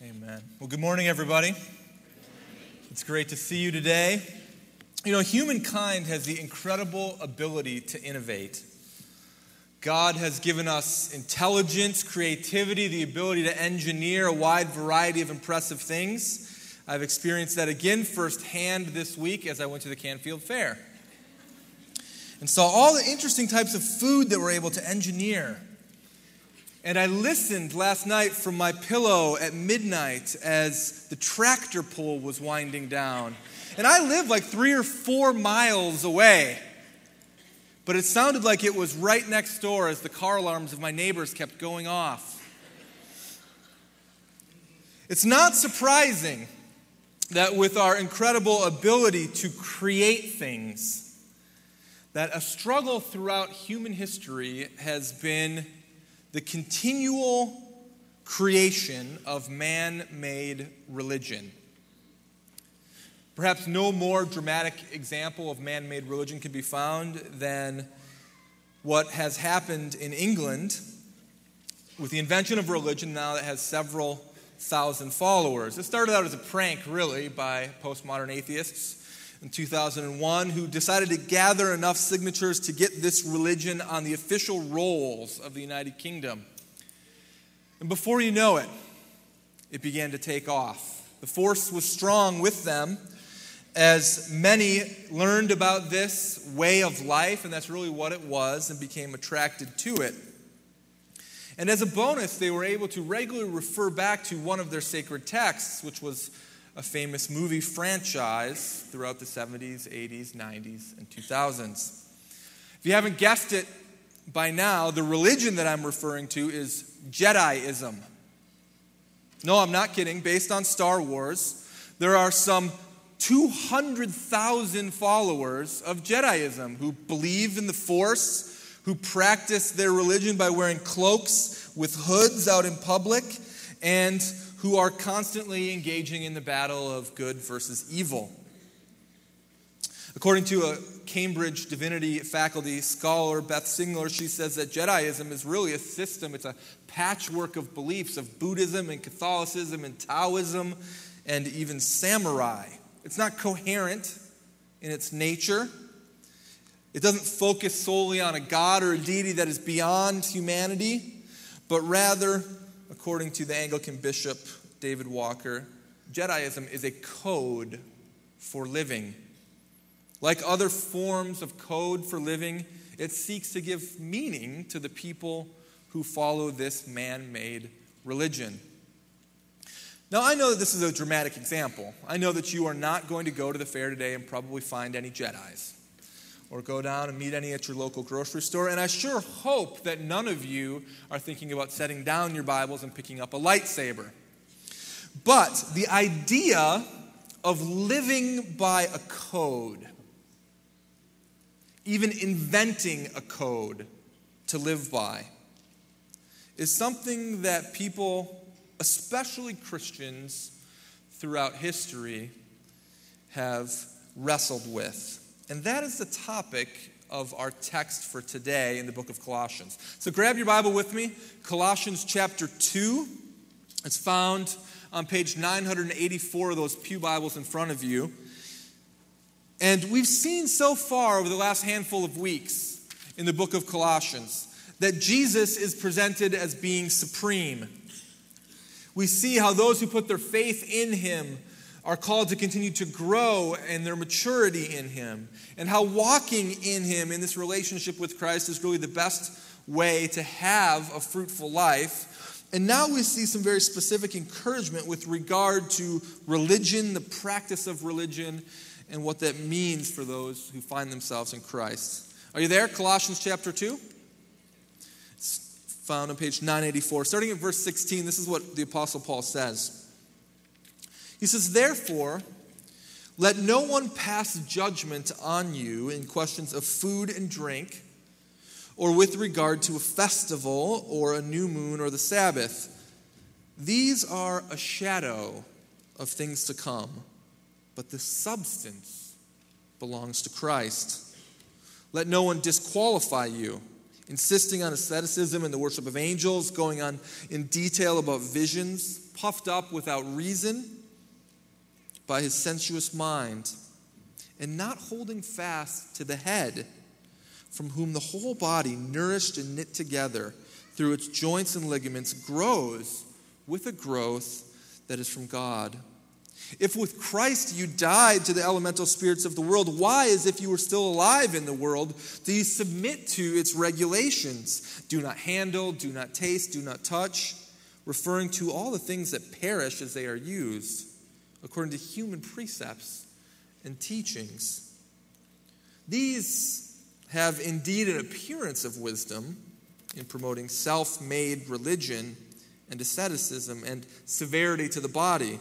Amen. Well, good morning, everybody. It's great to see you today. You know, humankind has the incredible ability to innovate. God has given us intelligence, creativity, the ability to engineer a wide variety of impressive things. I've experienced that again firsthand this week as I went to the Canfield Fair and saw all the interesting types of food that we're able to engineer. And I listened last night from my pillow at midnight as the tractor pull was winding down. And I live like three or four miles away. But it sounded like it was right next door as the car alarms of my neighbors kept going off. It's not surprising that with our incredible ability to create things, that a struggle throughout human history has been the continual creation of man made religion. Perhaps no more dramatic example of man made religion can be found than what has happened in England with the invention of religion now that has several thousand followers. It started out as a prank, really, by postmodern atheists in 2001 who decided to gather enough signatures to get this religion on the official rolls of the United Kingdom. And before you know it, it began to take off. The force was strong with them as many learned about this way of life, and that's really what it was, and became attracted to it. And as a bonus, they were able to regularly refer back to one of their sacred texts, which was a famous movie franchise throughout the 70s, 80s, 90s, and 2000s. If you haven't guessed it by now, the religion that I'm referring to is Jediism. No, I'm not kidding. Based on Star Wars, there are some 200,000 followers of Jediism who believe in the Force, who practice their religion by wearing cloaks with hoods out in public, and who are constantly engaging in the battle of good versus evil. According to a Cambridge divinity faculty scholar, Beth Singler, she says that Jediism is really a system, it's a patchwork of beliefs of Buddhism and Catholicism and Taoism and even samurai. It's not coherent in its nature. It doesn't focus solely on a God or a deity that is beyond humanity, but rather according to the Anglican bishop David Walker, Jediism is a code for living. Like other forms of code for living, it seeks to give meaning to the people who follow this man made religion. Now, I know that this is a dramatic example. I know that you are not going to go to the fair today and probably find any Jedi's or go down and meet any at your local grocery store. And I sure hope that none of you are thinking about setting down your Bibles and picking up a lightsaber. But the idea of living by a code, even inventing a code to live by, is something that people, especially Christians throughout history, have wrestled with. And that is the topic of our text for today in the book of Colossians. So grab your Bible with me, Colossians chapter 2. It's found on page 984 of those Pew Bibles in front of you. And we've seen so far over the last handful of weeks in the book of Colossians that Jesus is presented as being supreme. We see how those who put their faith in him are called to continue to grow in their maturity in Him, and how walking in Him in this relationship with Christ is really the best way to have a fruitful life. And now we see some very specific encouragement with regard to religion, the practice of religion, and what that means for those who find themselves in Christ. Are you there? Colossians chapter 2? It's found on page 984. Starting at verse 16, this is what the Apostle Paul says. He says, Therefore, let no one pass judgment on you in questions of food and drink, or with regard to a festival, or a new moon, or the Sabbath. These are a shadow of things to come, but the substance belongs to Christ. Let no one disqualify you insisting on asceticism and the worship of angels, going on in detail about visions, puffed up without reason by his sensuous mind, and not holding fast to the head, from whom the whole body, nourished and knit together through its joints and ligaments, grows with a growth that is from God. If with Christ you died to the elemental spirits of the world, why, as if you were still alive in the world, do you submit to its regulations? Do not handle, do not taste, do not touch, referring to all the things that perish as they are used, according to human precepts and teachings. These have indeed an appearance of wisdom in promoting self made religion and asceticism and severity to the body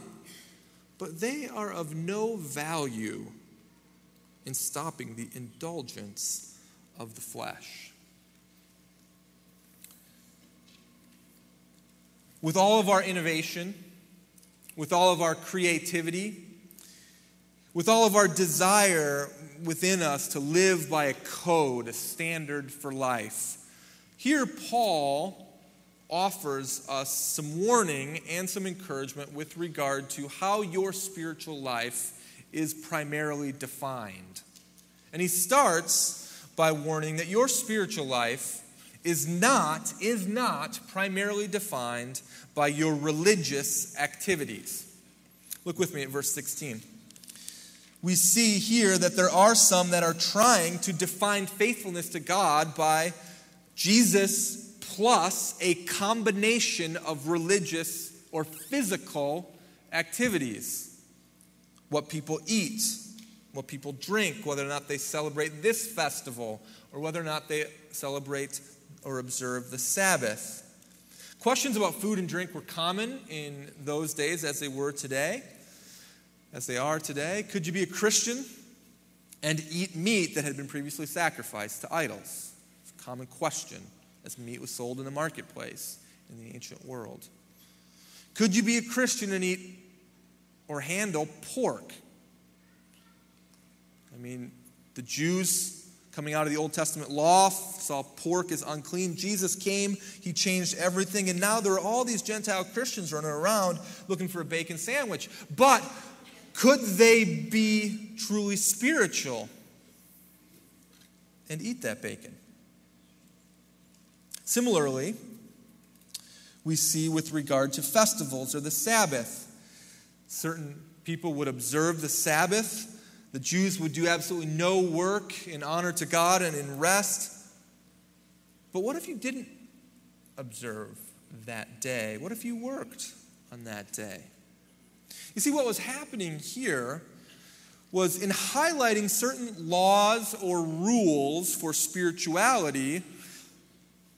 but they are of no value in stopping the indulgence of the flesh. With all of our innovation, with all of our creativity, with all of our desire within us to live by a code, a standard for life, here Paul offers us some warning and some encouragement with regard to how your spiritual life is primarily defined. And he starts by warning that your spiritual life is not is not primarily defined by your religious activities. Look with me at verse 16. We see here that there are some that are trying to define faithfulness to God by Jesus plus a combination of religious or physical activities. What people eat, what people drink, whether or not they celebrate this festival, or whether or not they celebrate or observe the Sabbath. Questions about food and drink were common in those days as they were today, as they are today. Could you be a Christian and eat meat that had been previously sacrificed to idols? It's a common question as meat was sold in the marketplace in the ancient world. Could you be a Christian and eat or handle pork? I mean, the Jews coming out of the Old Testament law saw pork as unclean. Jesus came, he changed everything, and now there are all these Gentile Christians running around looking for a bacon sandwich. But could they be truly spiritual and eat that bacon? Similarly, we see with regard to festivals or the Sabbath. Certain people would observe the Sabbath. The Jews would do absolutely no work in honor to God and in rest. But what if you didn't observe that day? What if you worked on that day? You see, what was happening here was in highlighting certain laws or rules for spirituality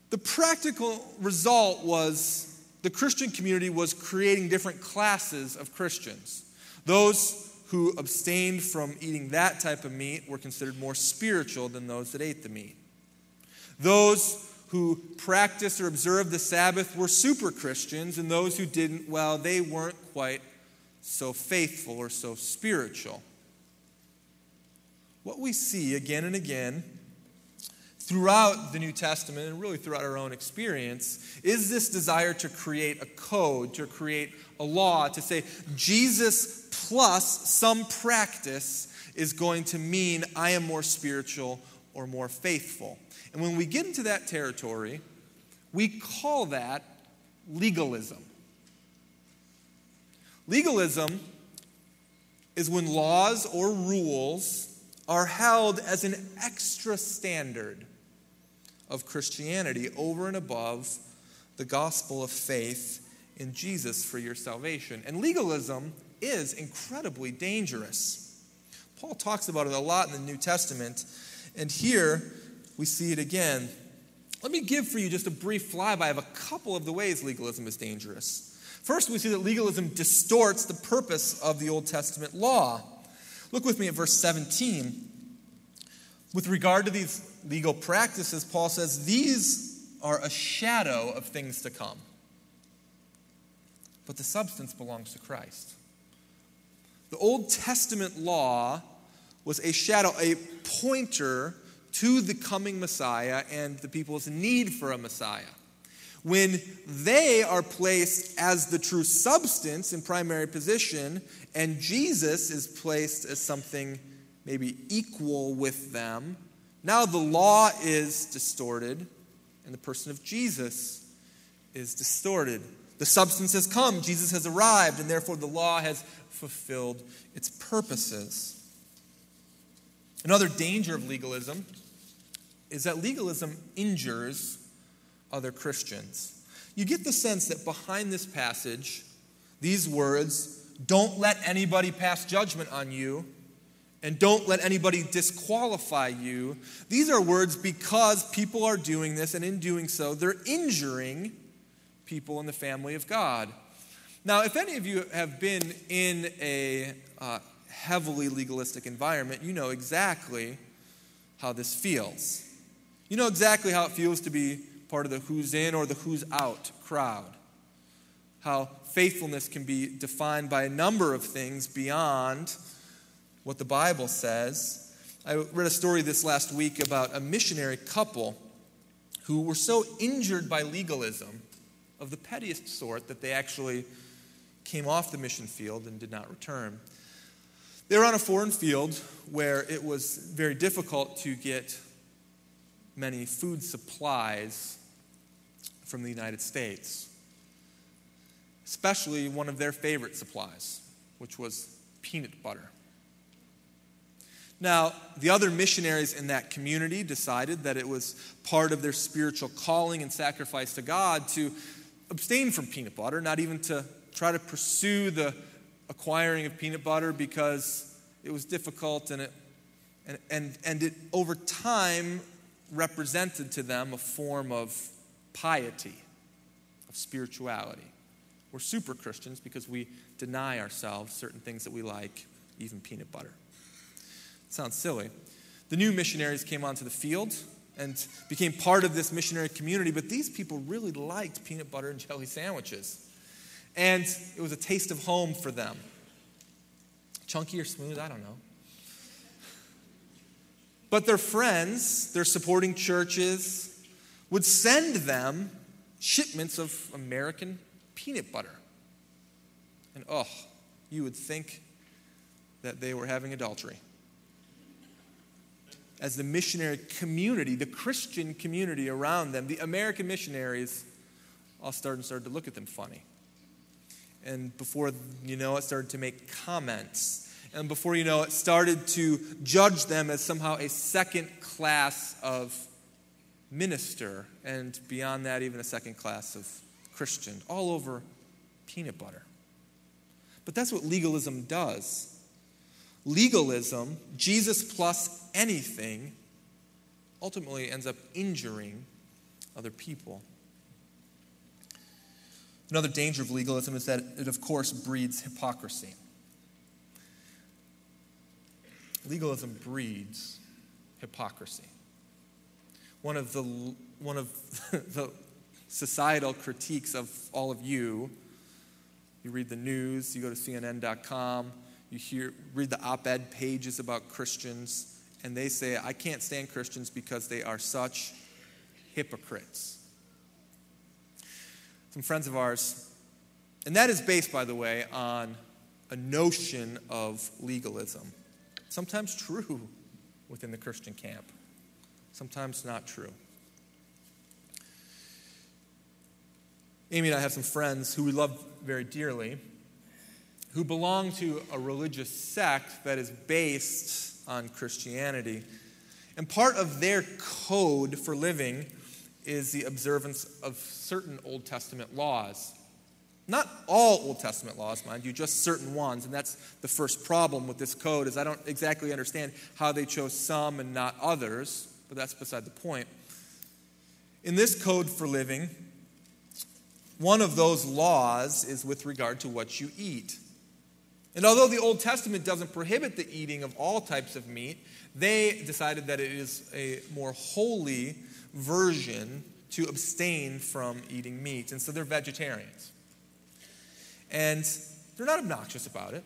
the practical result was the Christian community was creating different classes of Christians. Those who abstained from eating that type of meat were considered more spiritual than those that ate the meat. Those who practiced or observed the Sabbath were super Christians, and those who didn't, well, they weren't quite so faithful or so spiritual. What we see again and again throughout the New Testament and really throughout our own experience is this desire to create a code, to create a law, to say Jesus plus some practice is going to mean I am more spiritual or more faithful. And when we get into that territory, we call that legalism. Legalism is when laws or rules are held as an extra standard of Christianity over and above the gospel of faith in Jesus for your salvation. And legalism is incredibly dangerous. Paul talks about it a lot in the New Testament, and here we see it again. Let me give for you just a brief flyby of a couple of the ways legalism is dangerous. First, we see that legalism distorts the purpose of the Old Testament law. Look with me at verse 17. With regard to these legal practices, Paul says these are a shadow of things to come. But the substance belongs to Christ. The Old Testament law was a shadow, a pointer to the coming Messiah and the people's need for a Messiah. When they are placed as the true substance in primary position, and Jesus is placed as something maybe equal with them, now the law is distorted, and the person of Jesus is distorted. The substance has come, Jesus has arrived, and therefore the law has fulfilled its purposes. Another danger of legalism is that legalism injures other Christians. You get the sense that behind this passage, these words, don't let anybody pass judgment on you, and don't let anybody disqualify you, these are words because people are doing this, and in doing so, they're injuring people in the family of God. Now, if any of you have been in a uh, heavily legalistic environment, you know exactly how this feels. You know exactly how it feels to be part of the who's in or the who's out crowd. How faithfulness can be defined by a number of things beyond what the Bible says. I read a story this last week about a missionary couple who were so injured by legalism of the pettiest sort that they actually came off the mission field and did not return. They were on a foreign field where it was very difficult to get many food supplies from the United States, especially one of their favorite supplies, which was peanut butter. Now, the other missionaries in that community decided that it was part of their spiritual calling and sacrifice to God to abstain from peanut butter, not even to try to pursue the acquiring of peanut butter because it was difficult and it, and, and, and it over time represented to them a form of piety, of spirituality. We're super Christians because we deny ourselves certain things that we like, even peanut butter. It sounds silly. The new missionaries came onto the field and became part of this missionary community, but these people really liked peanut butter and jelly sandwiches. And it was a taste of home for them. Chunky or smooth, I don't know. But their friends, their supporting churches, would send them shipments of American peanut butter. And oh, you would think that they were having adultery. As the missionary community, the Christian community around them, the American missionaries, all started, started to look at them funny. And before you know it, started to make comments. And before you know it, started to judge them as somehow a second class of minister, and beyond that, even a second class of Christian, all over peanut butter. But that's what legalism does. Legalism, Jesus plus anything, ultimately ends up injuring other people. Another danger of legalism is that it, of course, breeds hypocrisy. Legalism breeds hypocrisy. One of the, one of the societal critiques of all of you, you read the news, you go to CNN.com, you hear, read the op ed pages about Christians, and they say, I can't stand Christians because they are such hypocrites. Some friends of ours, and that is based, by the way, on a notion of legalism sometimes true within the Christian camp, sometimes not true. Amy and I have some friends who we love very dearly who belong to a religious sect that is based on Christianity. And part of their code for living is the observance of certain Old Testament laws. Not all Old Testament laws, mind you, just certain ones. And that's the first problem with this code is I don't exactly understand how they chose some and not others, but that's beside the point. In this code for living, one of those laws is with regard to what you eat. And although the Old Testament doesn't prohibit the eating of all types of meat, they decided that it is a more holy version to abstain from eating meat. And so they're vegetarians. And they're not obnoxious about it.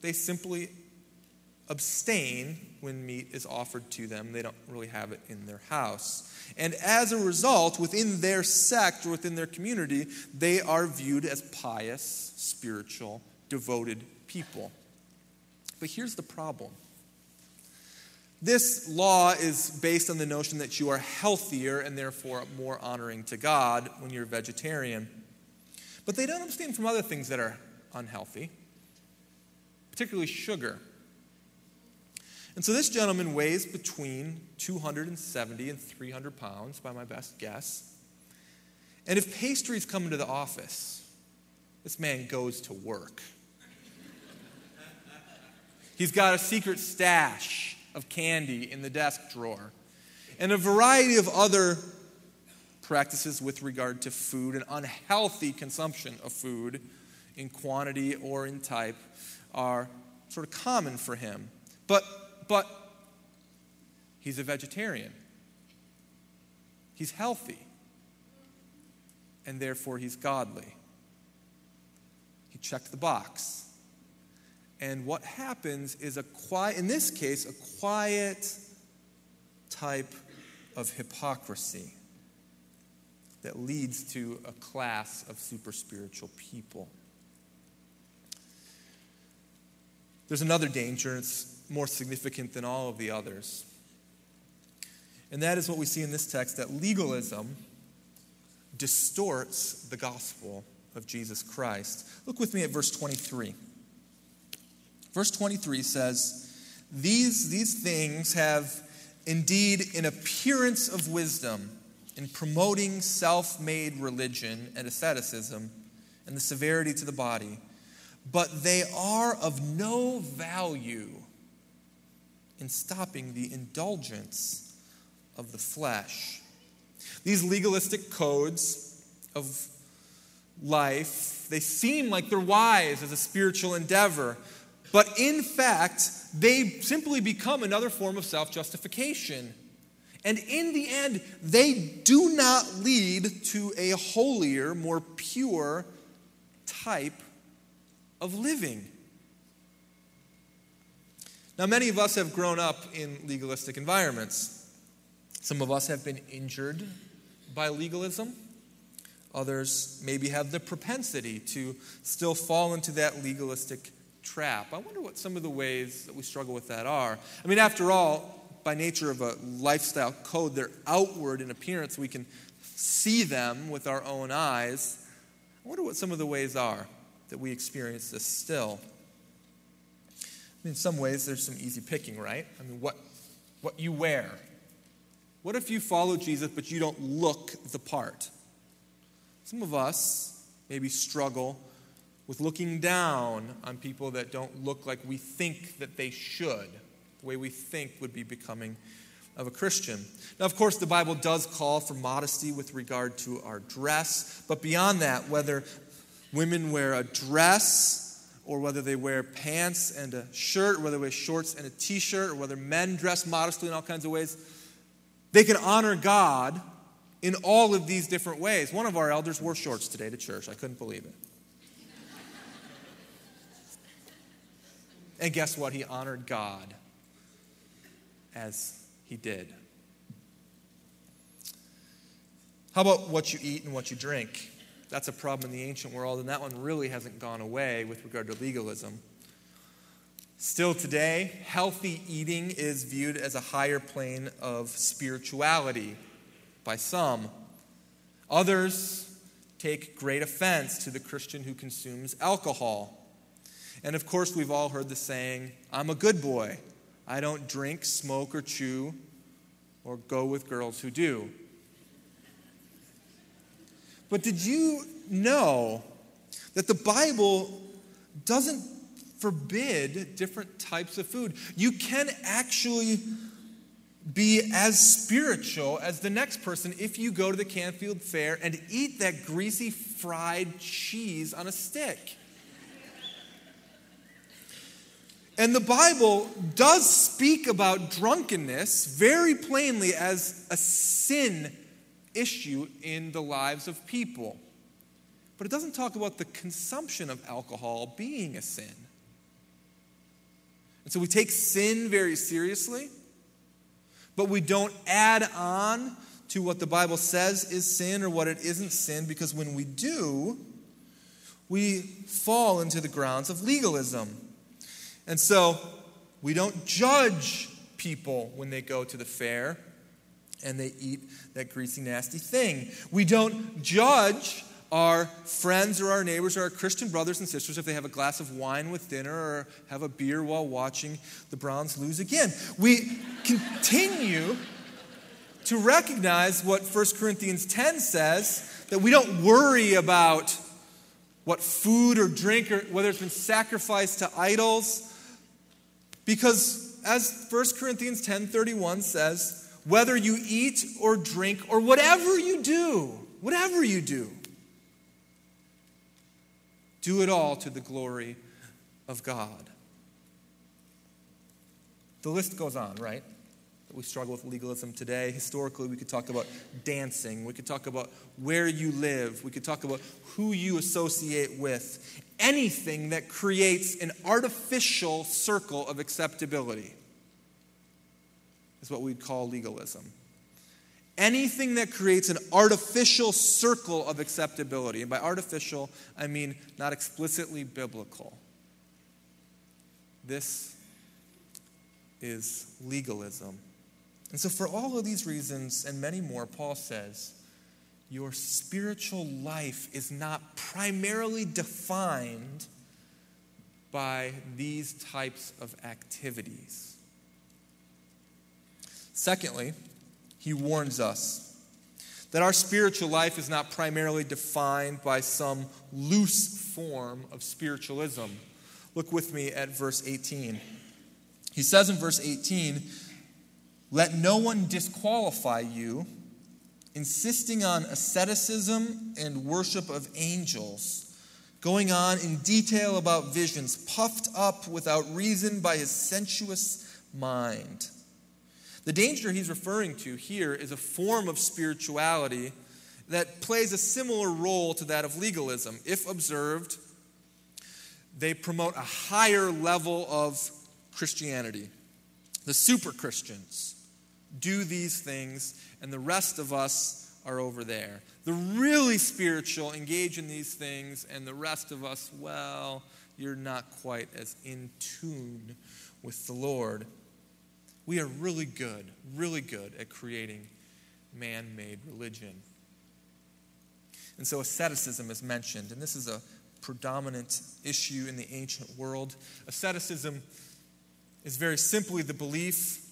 They simply abstain when meat is offered to them. They don't really have it in their house. And as a result, within their sect or within their community, they are viewed as pious, spiritual, devoted people. But here's the problem this law is based on the notion that you are healthier and therefore more honoring to God when you're vegetarian. But they don't abstain from other things that are unhealthy, particularly sugar. And so this gentleman weighs between 270 and 300 pounds, by my best guess. And if pastries come into the office, this man goes to work. He's got a secret stash of candy in the desk drawer and a variety of other practices with regard to food and unhealthy consumption of food in quantity or in type are sort of common for him. But but he's a vegetarian. He's healthy. And therefore, he's godly. He checked the box. And what happens is a quiet, in this case, a quiet type of hypocrisy that leads to a class of super spiritual people. There's another danger, it's more significant than all of the others. And that is what we see in this text that legalism distorts the gospel of Jesus Christ. Look with me at verse 23. Verse 23 says, These, these things have indeed an appearance of wisdom in promoting self made religion and asceticism and the severity to the body, but they are of no value in stopping the indulgence of the flesh. These legalistic codes of life, they seem like they're wise as a spiritual endeavor, but in fact, they simply become another form of self justification. And in the end, they do not lead to a holier, more pure type of living. Now, many of us have grown up in legalistic environments. Some of us have been injured by legalism. Others maybe have the propensity to still fall into that legalistic trap. I wonder what some of the ways that we struggle with that are. I mean, after all, by nature of a lifestyle code, they're outward in appearance. We can see them with our own eyes. I wonder what some of the ways are that we experience this still I mean, in some ways, there's some easy picking, right? I mean, what, what you wear. What if you follow Jesus, but you don't look the part? Some of us maybe struggle with looking down on people that don't look like we think that they should, the way we think would be becoming of a Christian. Now, of course, the Bible does call for modesty with regard to our dress, but beyond that, whether women wear a dress or whether they wear pants and a shirt, or whether they wear shorts and a t shirt, or whether men dress modestly in all kinds of ways, they can honor God in all of these different ways. One of our elders wore shorts today to church. I couldn't believe it. And guess what? He honored God as he did. How about what you eat and what you drink? That's a problem in the ancient world, and that one really hasn't gone away with regard to legalism. Still today, healthy eating is viewed as a higher plane of spirituality by some. Others take great offense to the Christian who consumes alcohol. And of course, we've all heard the saying, I'm a good boy. I don't drink, smoke, or chew, or go with girls who do. But did you know that the Bible doesn't forbid different types of food? You can actually be as spiritual as the next person if you go to the Canfield Fair and eat that greasy fried cheese on a stick. And the Bible does speak about drunkenness very plainly as a sin issue in the lives of people. But it doesn't talk about the consumption of alcohol being a sin. And so we take sin very seriously, but we don't add on to what the Bible says is sin or what it isn't sin, because when we do, we fall into the grounds of legalism. And so we don't judge people when they go to the fair and they eat that greasy, nasty thing. We don't judge our friends or our neighbors or our Christian brothers and sisters if they have a glass of wine with dinner or have a beer while watching the Browns lose again. We continue to recognize what 1 Corinthians 10 says that we don't worry about what food or drink or whether it's been sacrificed to idols because as 1 Corinthians 10:31 says, whether you eat or drink or whatever you do, whatever you do, do it all to the glory of God. The list goes on, right? We struggle with legalism today. Historically, we could talk about dancing. We could talk about where you live. We could talk about who you associate with. Anything that creates an artificial circle of acceptability is what we'd call legalism. Anything that creates an artificial circle of acceptability. And by artificial, I mean not explicitly biblical. This is legalism. And so, for all of these reasons and many more, Paul says, your spiritual life is not primarily defined by these types of activities. Secondly, he warns us that our spiritual life is not primarily defined by some loose form of spiritualism. Look with me at verse 18. He says in verse 18, let no one disqualify you, insisting on asceticism and worship of angels, going on in detail about visions, puffed up without reason by his sensuous mind. The danger he's referring to here is a form of spirituality that plays a similar role to that of legalism. If observed, they promote a higher level of Christianity. The super Christians do these things, and the rest of us are over there. The really spiritual engage in these things, and the rest of us, well, you're not quite as in tune with the Lord. We are really good, really good at creating man made religion. And so asceticism is mentioned, and this is a predominant issue in the ancient world. Asceticism is very simply the belief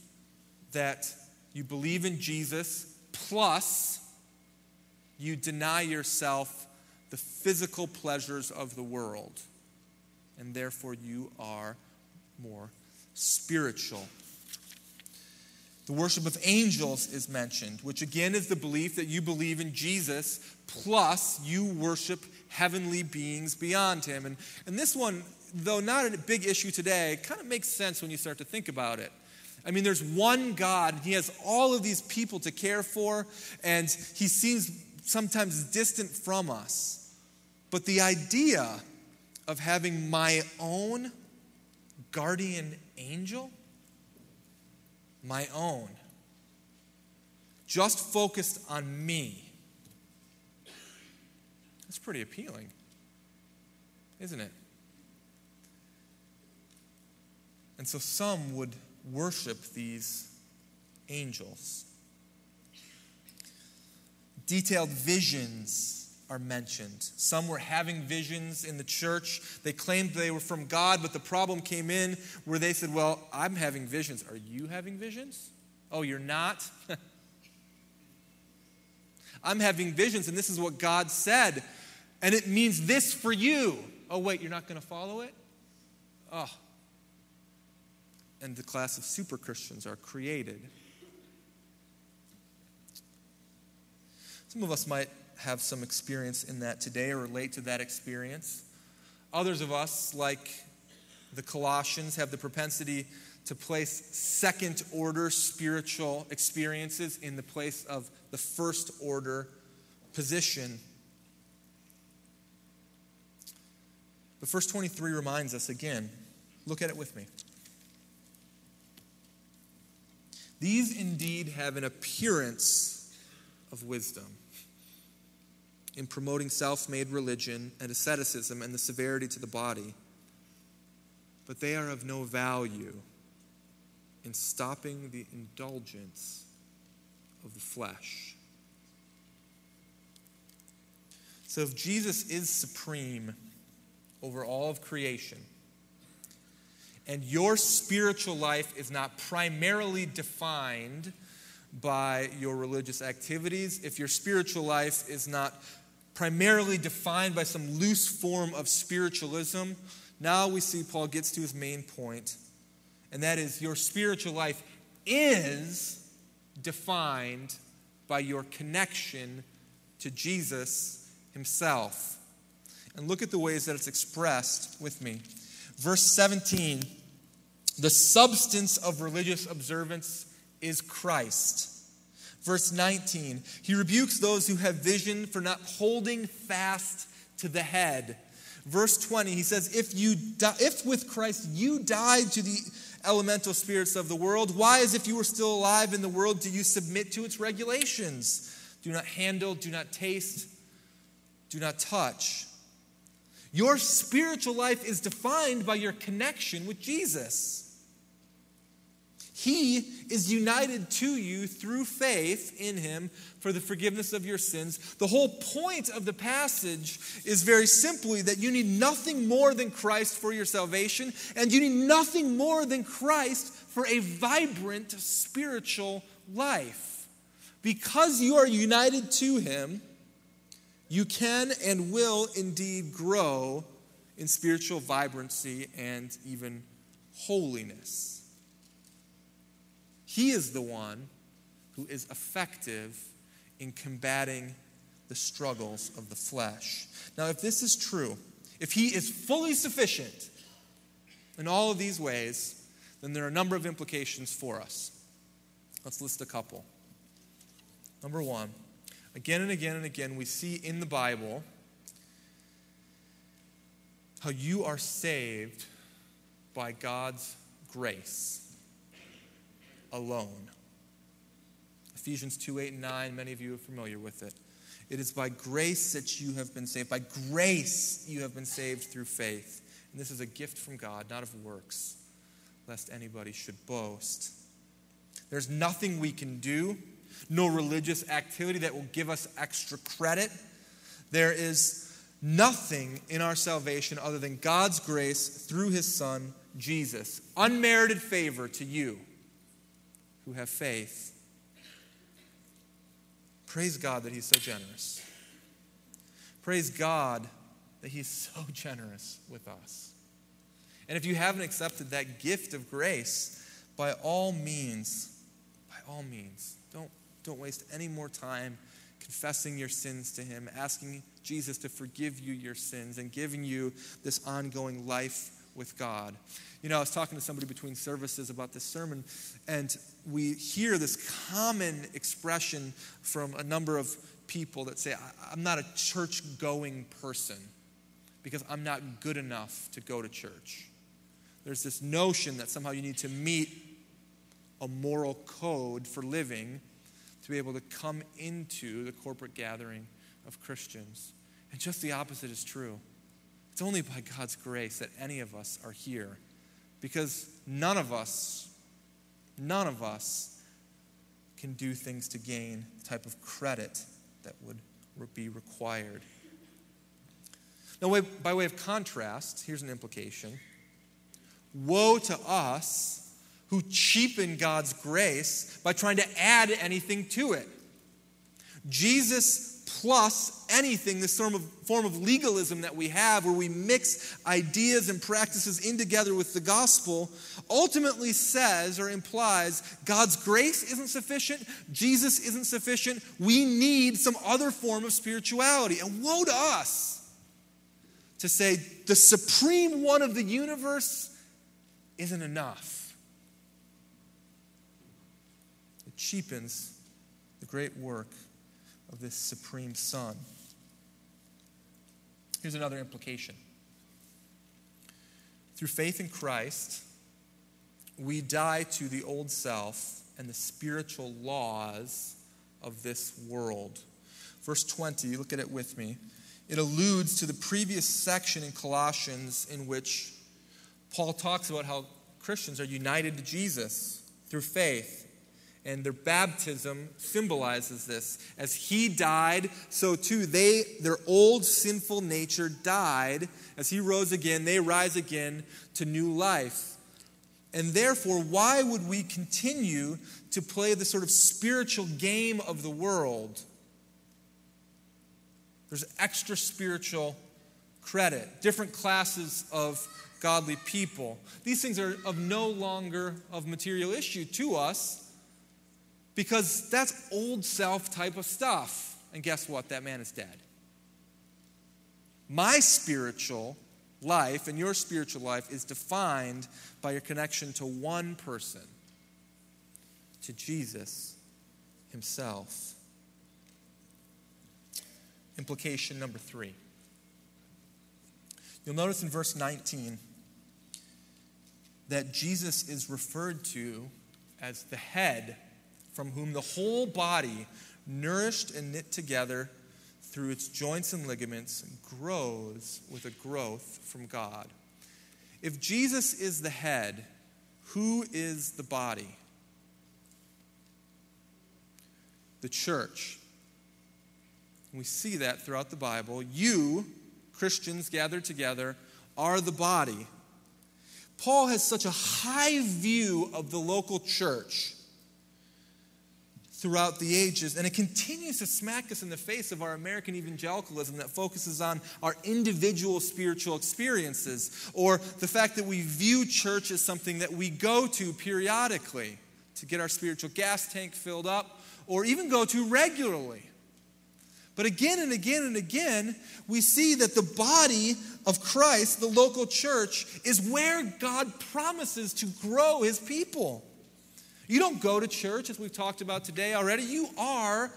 that you believe in Jesus, plus you deny yourself the physical pleasures of the world. And therefore, you are more spiritual. The worship of angels is mentioned, which again is the belief that you believe in Jesus, plus you worship heavenly beings beyond him. And, and this one, though not a big issue today, kind of makes sense when you start to think about it. I mean, there's one God, and He has all of these people to care for, and He seems sometimes distant from us. But the idea of having my own guardian angel, my own, just focused on me, that's pretty appealing, isn't it? And so some would worship these angels. Detailed visions are mentioned. Some were having visions in the church. They claimed they were from God, but the problem came in where they said, Well, I'm having visions. Are you having visions? Oh, you're not? I'm having visions, and this is what God said, and it means this for you. Oh, wait, you're not going to follow it? Oh, and the class of super Christians are created. Some of us might have some experience in that today or relate to that experience. Others of us, like the Colossians, have the propensity to place second order spiritual experiences in the place of the first order position. But verse 23 reminds us again look at it with me. These indeed have an appearance of wisdom in promoting self made religion and asceticism and the severity to the body, but they are of no value in stopping the indulgence of the flesh. So, if Jesus is supreme over all of creation, and your spiritual life is not primarily defined by your religious activities, if your spiritual life is not primarily defined by some loose form of spiritualism, now we see Paul gets to his main point, and that is your spiritual life is defined by your connection to Jesus himself. And look at the ways that it's expressed with me. Verse 17 the substance of religious observance is Christ. Verse 19, he rebukes those who have vision for not holding fast to the head. Verse 20, he says, if, you di- if with Christ you died to the elemental spirits of the world, why, as if you were still alive in the world, do you submit to its regulations? Do not handle, do not taste, do not touch. Your spiritual life is defined by your connection with Jesus. He is united to you through faith in Him for the forgiveness of your sins. The whole point of the passage is very simply that you need nothing more than Christ for your salvation, and you need nothing more than Christ for a vibrant spiritual life. Because you are united to Him, you can and will indeed grow in spiritual vibrancy and even holiness. He is the one who is effective in combating the struggles of the flesh. Now, if this is true, if He is fully sufficient in all of these ways, then there are a number of implications for us. Let's list a couple. Number one, again and again and again, we see in the Bible how you are saved by God's grace alone. Ephesians 2 8 and 9, many of you are familiar with it. It is by grace that you have been saved. By grace you have been saved through faith. And this is a gift from God, not of works, lest anybody should boast. There's nothing we can do, no religious activity that will give us extra credit. There is nothing in our salvation other than God's grace through his Son, Jesus. Unmerited favor to you who have faith. Praise God that He's so generous. Praise God that He's so generous with us. And if you haven't accepted that gift of grace, by all means, by all means, don't, don't waste any more time confessing your sins to Him, asking Jesus to forgive you your sins, and giving you this ongoing life with God. You know, I was talking to somebody between services about this sermon, and we hear this common expression from a number of people that say, I'm not a church going person because I'm not good enough to go to church. There's this notion that somehow you need to meet a moral code for living to be able to come into the corporate gathering of Christians. And just the opposite is true. It's only by God's grace that any of us are here because none of us, none of us can do things to gain the type of credit that would be required. Now, by way of contrast, here's an implication Woe to us who cheapen God's grace by trying to add anything to it. Jesus plus anything, this form of, form of legalism that we have, where we mix ideas and practices in together with the gospel, ultimately says or implies God's grace isn't sufficient, Jesus isn't sufficient, we need some other form of spirituality. And woe to us to say the supreme one of the universe isn't enough. It cheapens the great work of this supreme Son. Here's another implication. Through faith in Christ, we die to the old self and the spiritual laws of this world. Verse 20, look at it with me. It alludes to the previous section in Colossians in which Paul talks about how Christians are united to Jesus through faith. And their baptism symbolizes this. As he died, so too they their old sinful nature died. As he rose again, they rise again to new life. And therefore, why would we continue to play the sort of spiritual game of the world? There's extra spiritual credit, different classes of godly people. These things are of no longer of material issue to us because that's old self type of stuff. And guess what? That man is dead. My spiritual life and your spiritual life is defined by your connection to one person, to Jesus himself. Implication number three. You'll notice in verse 19 that Jesus is referred to as the head from whom the whole body, nourished and knit together through its joints and ligaments, grows with a growth from God. If Jesus is the head, who is the body? The church. We see that throughout the Bible. You, Christians gathered together, are the body. Paul has such a high view of the local church throughout the ages, and it continues to smack us in the face of our American evangelicalism that focuses on our individual spiritual experiences, or the fact that we view church as something that we go to periodically to get our spiritual gas tank filled up, or even go to regularly. But again and again and again, we see that the body of Christ, the local church, is where God promises to grow his people. You don't go to church, as we've talked about today already. You are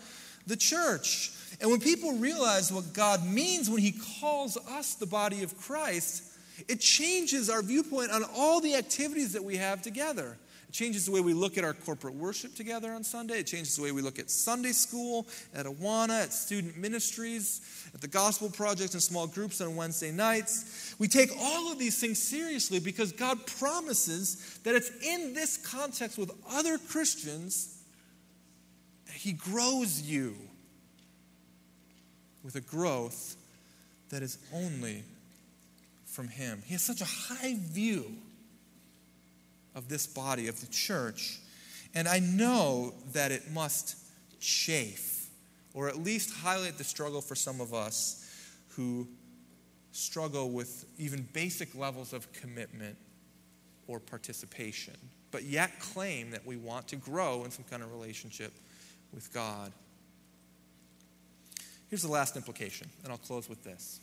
the church. And when people realize what God means when He calls us the body of Christ, it changes our viewpoint on all the activities that we have together. Changes the way we look at our corporate worship together on Sunday. It changes the way we look at Sunday school, at Awana, at student ministries, at the gospel projects and small groups on Wednesday nights. We take all of these things seriously because God promises that it's in this context with other Christians that He grows you with a growth that is only from Him. He has such a high view of this body, of the church. And I know that it must chafe, or at least highlight the struggle for some of us who struggle with even basic levels of commitment or participation, but yet claim that we want to grow in some kind of relationship with God. Here's the last implication, and I'll close with this.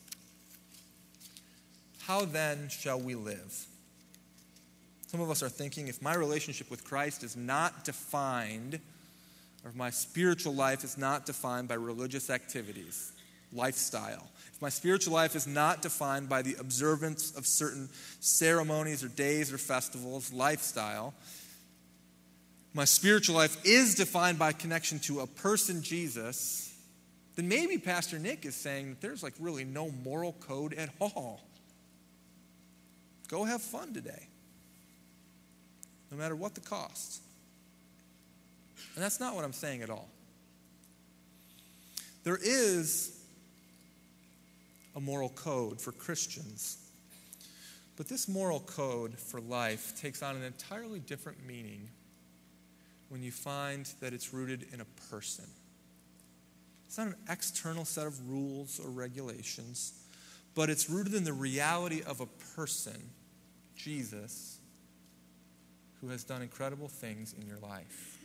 How then shall we live? Some of us are thinking if my relationship with Christ is not defined, or if my spiritual life is not defined by religious activities, lifestyle, if my spiritual life is not defined by the observance of certain ceremonies or days or festivals, lifestyle, my spiritual life is defined by connection to a person, Jesus, then maybe Pastor Nick is saying that there's like really no moral code at all. Go have fun today no matter what the cost. And that's not what I'm saying at all. There is a moral code for Christians, but this moral code for life takes on an entirely different meaning when you find that it's rooted in a person. It's not an external set of rules or regulations, but it's rooted in the reality of a person, Jesus, who has done incredible things in your life.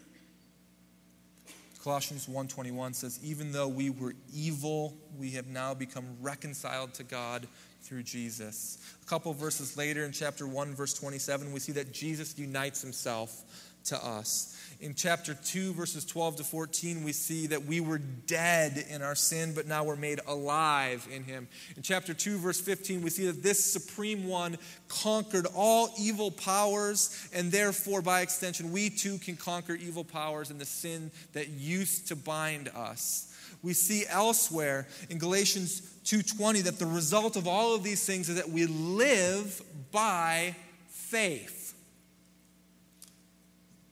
Colossians 1:21 says even though we were evil we have now become reconciled to God through Jesus. A couple verses later in chapter 1 verse 27 we see that Jesus unites himself to us. In chapter 2, verses 12 to 14, we see that we were dead in our sin, but now we're made alive in him. In chapter 2, verse 15, we see that this supreme one conquered all evil powers, and therefore, by extension, we too can conquer evil powers and the sin that used to bind us. We see elsewhere in Galatians 2:20 that the result of all of these things is that we live by faith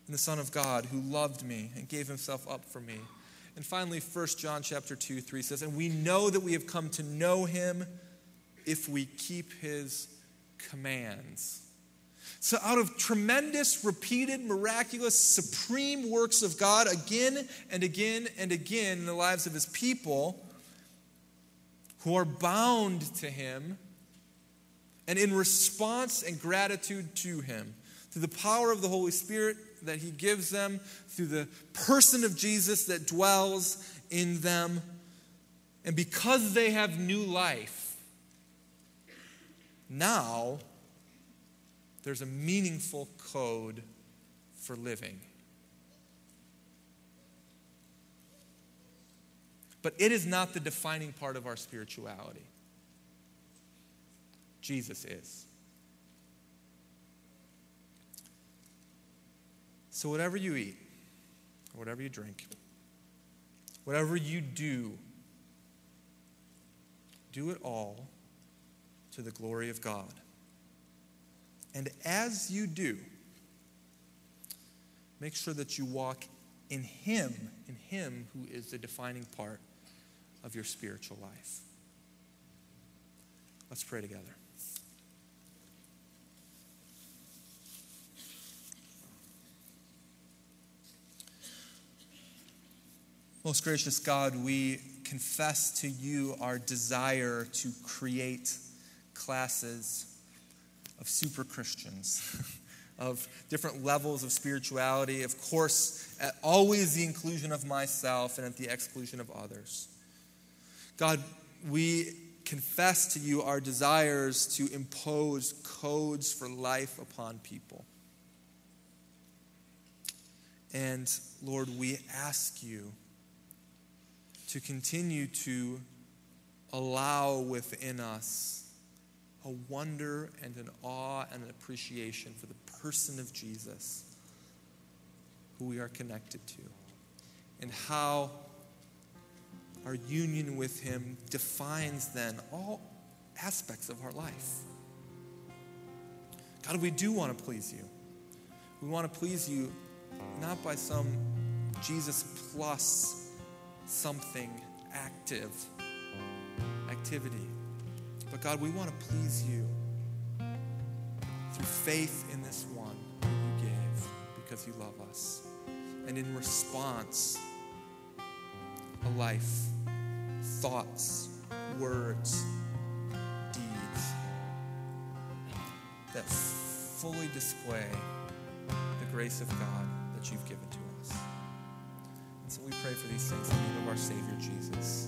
in the Son of God who loved me and gave himself up for me. And finally, 1 John chapter 2, 3 says, And we know that we have come to know him if we keep his commands. So, out of tremendous, repeated, miraculous, supreme works of God again and again and again in the lives of his people who are bound to him, and in response and gratitude to him, through the power of the Holy Spirit that He gives them, through the person of Jesus that dwells in them. And because they have new life, now there's a meaningful code for living. But it is not the defining part of our spirituality. Jesus is. So, whatever you eat, whatever you drink, whatever you do, do it all to the glory of God. And as you do, make sure that you walk in Him, in Him who is the defining part of your spiritual life. Let's pray together. Most gracious God, we confess to you our desire to create classes of super Christians, of different levels of spirituality. Of course, at always the inclusion of myself and at the exclusion of others. God, we confess to you our desires to impose codes for life upon people. And Lord, we ask you to continue to allow within us a wonder and an awe and an appreciation for the person of Jesus who we are connected to and how our union with him defines then all aspects of our life. God, we do want to please you. We want to please you not by some Jesus plus something active, activity. But God, we want to please you through faith in this one who you gave because you love us. And in response, a life, thoughts, words, deeds that fully display the grace of God that you've given to us. So we pray for these things in the name of our Savior Jesus.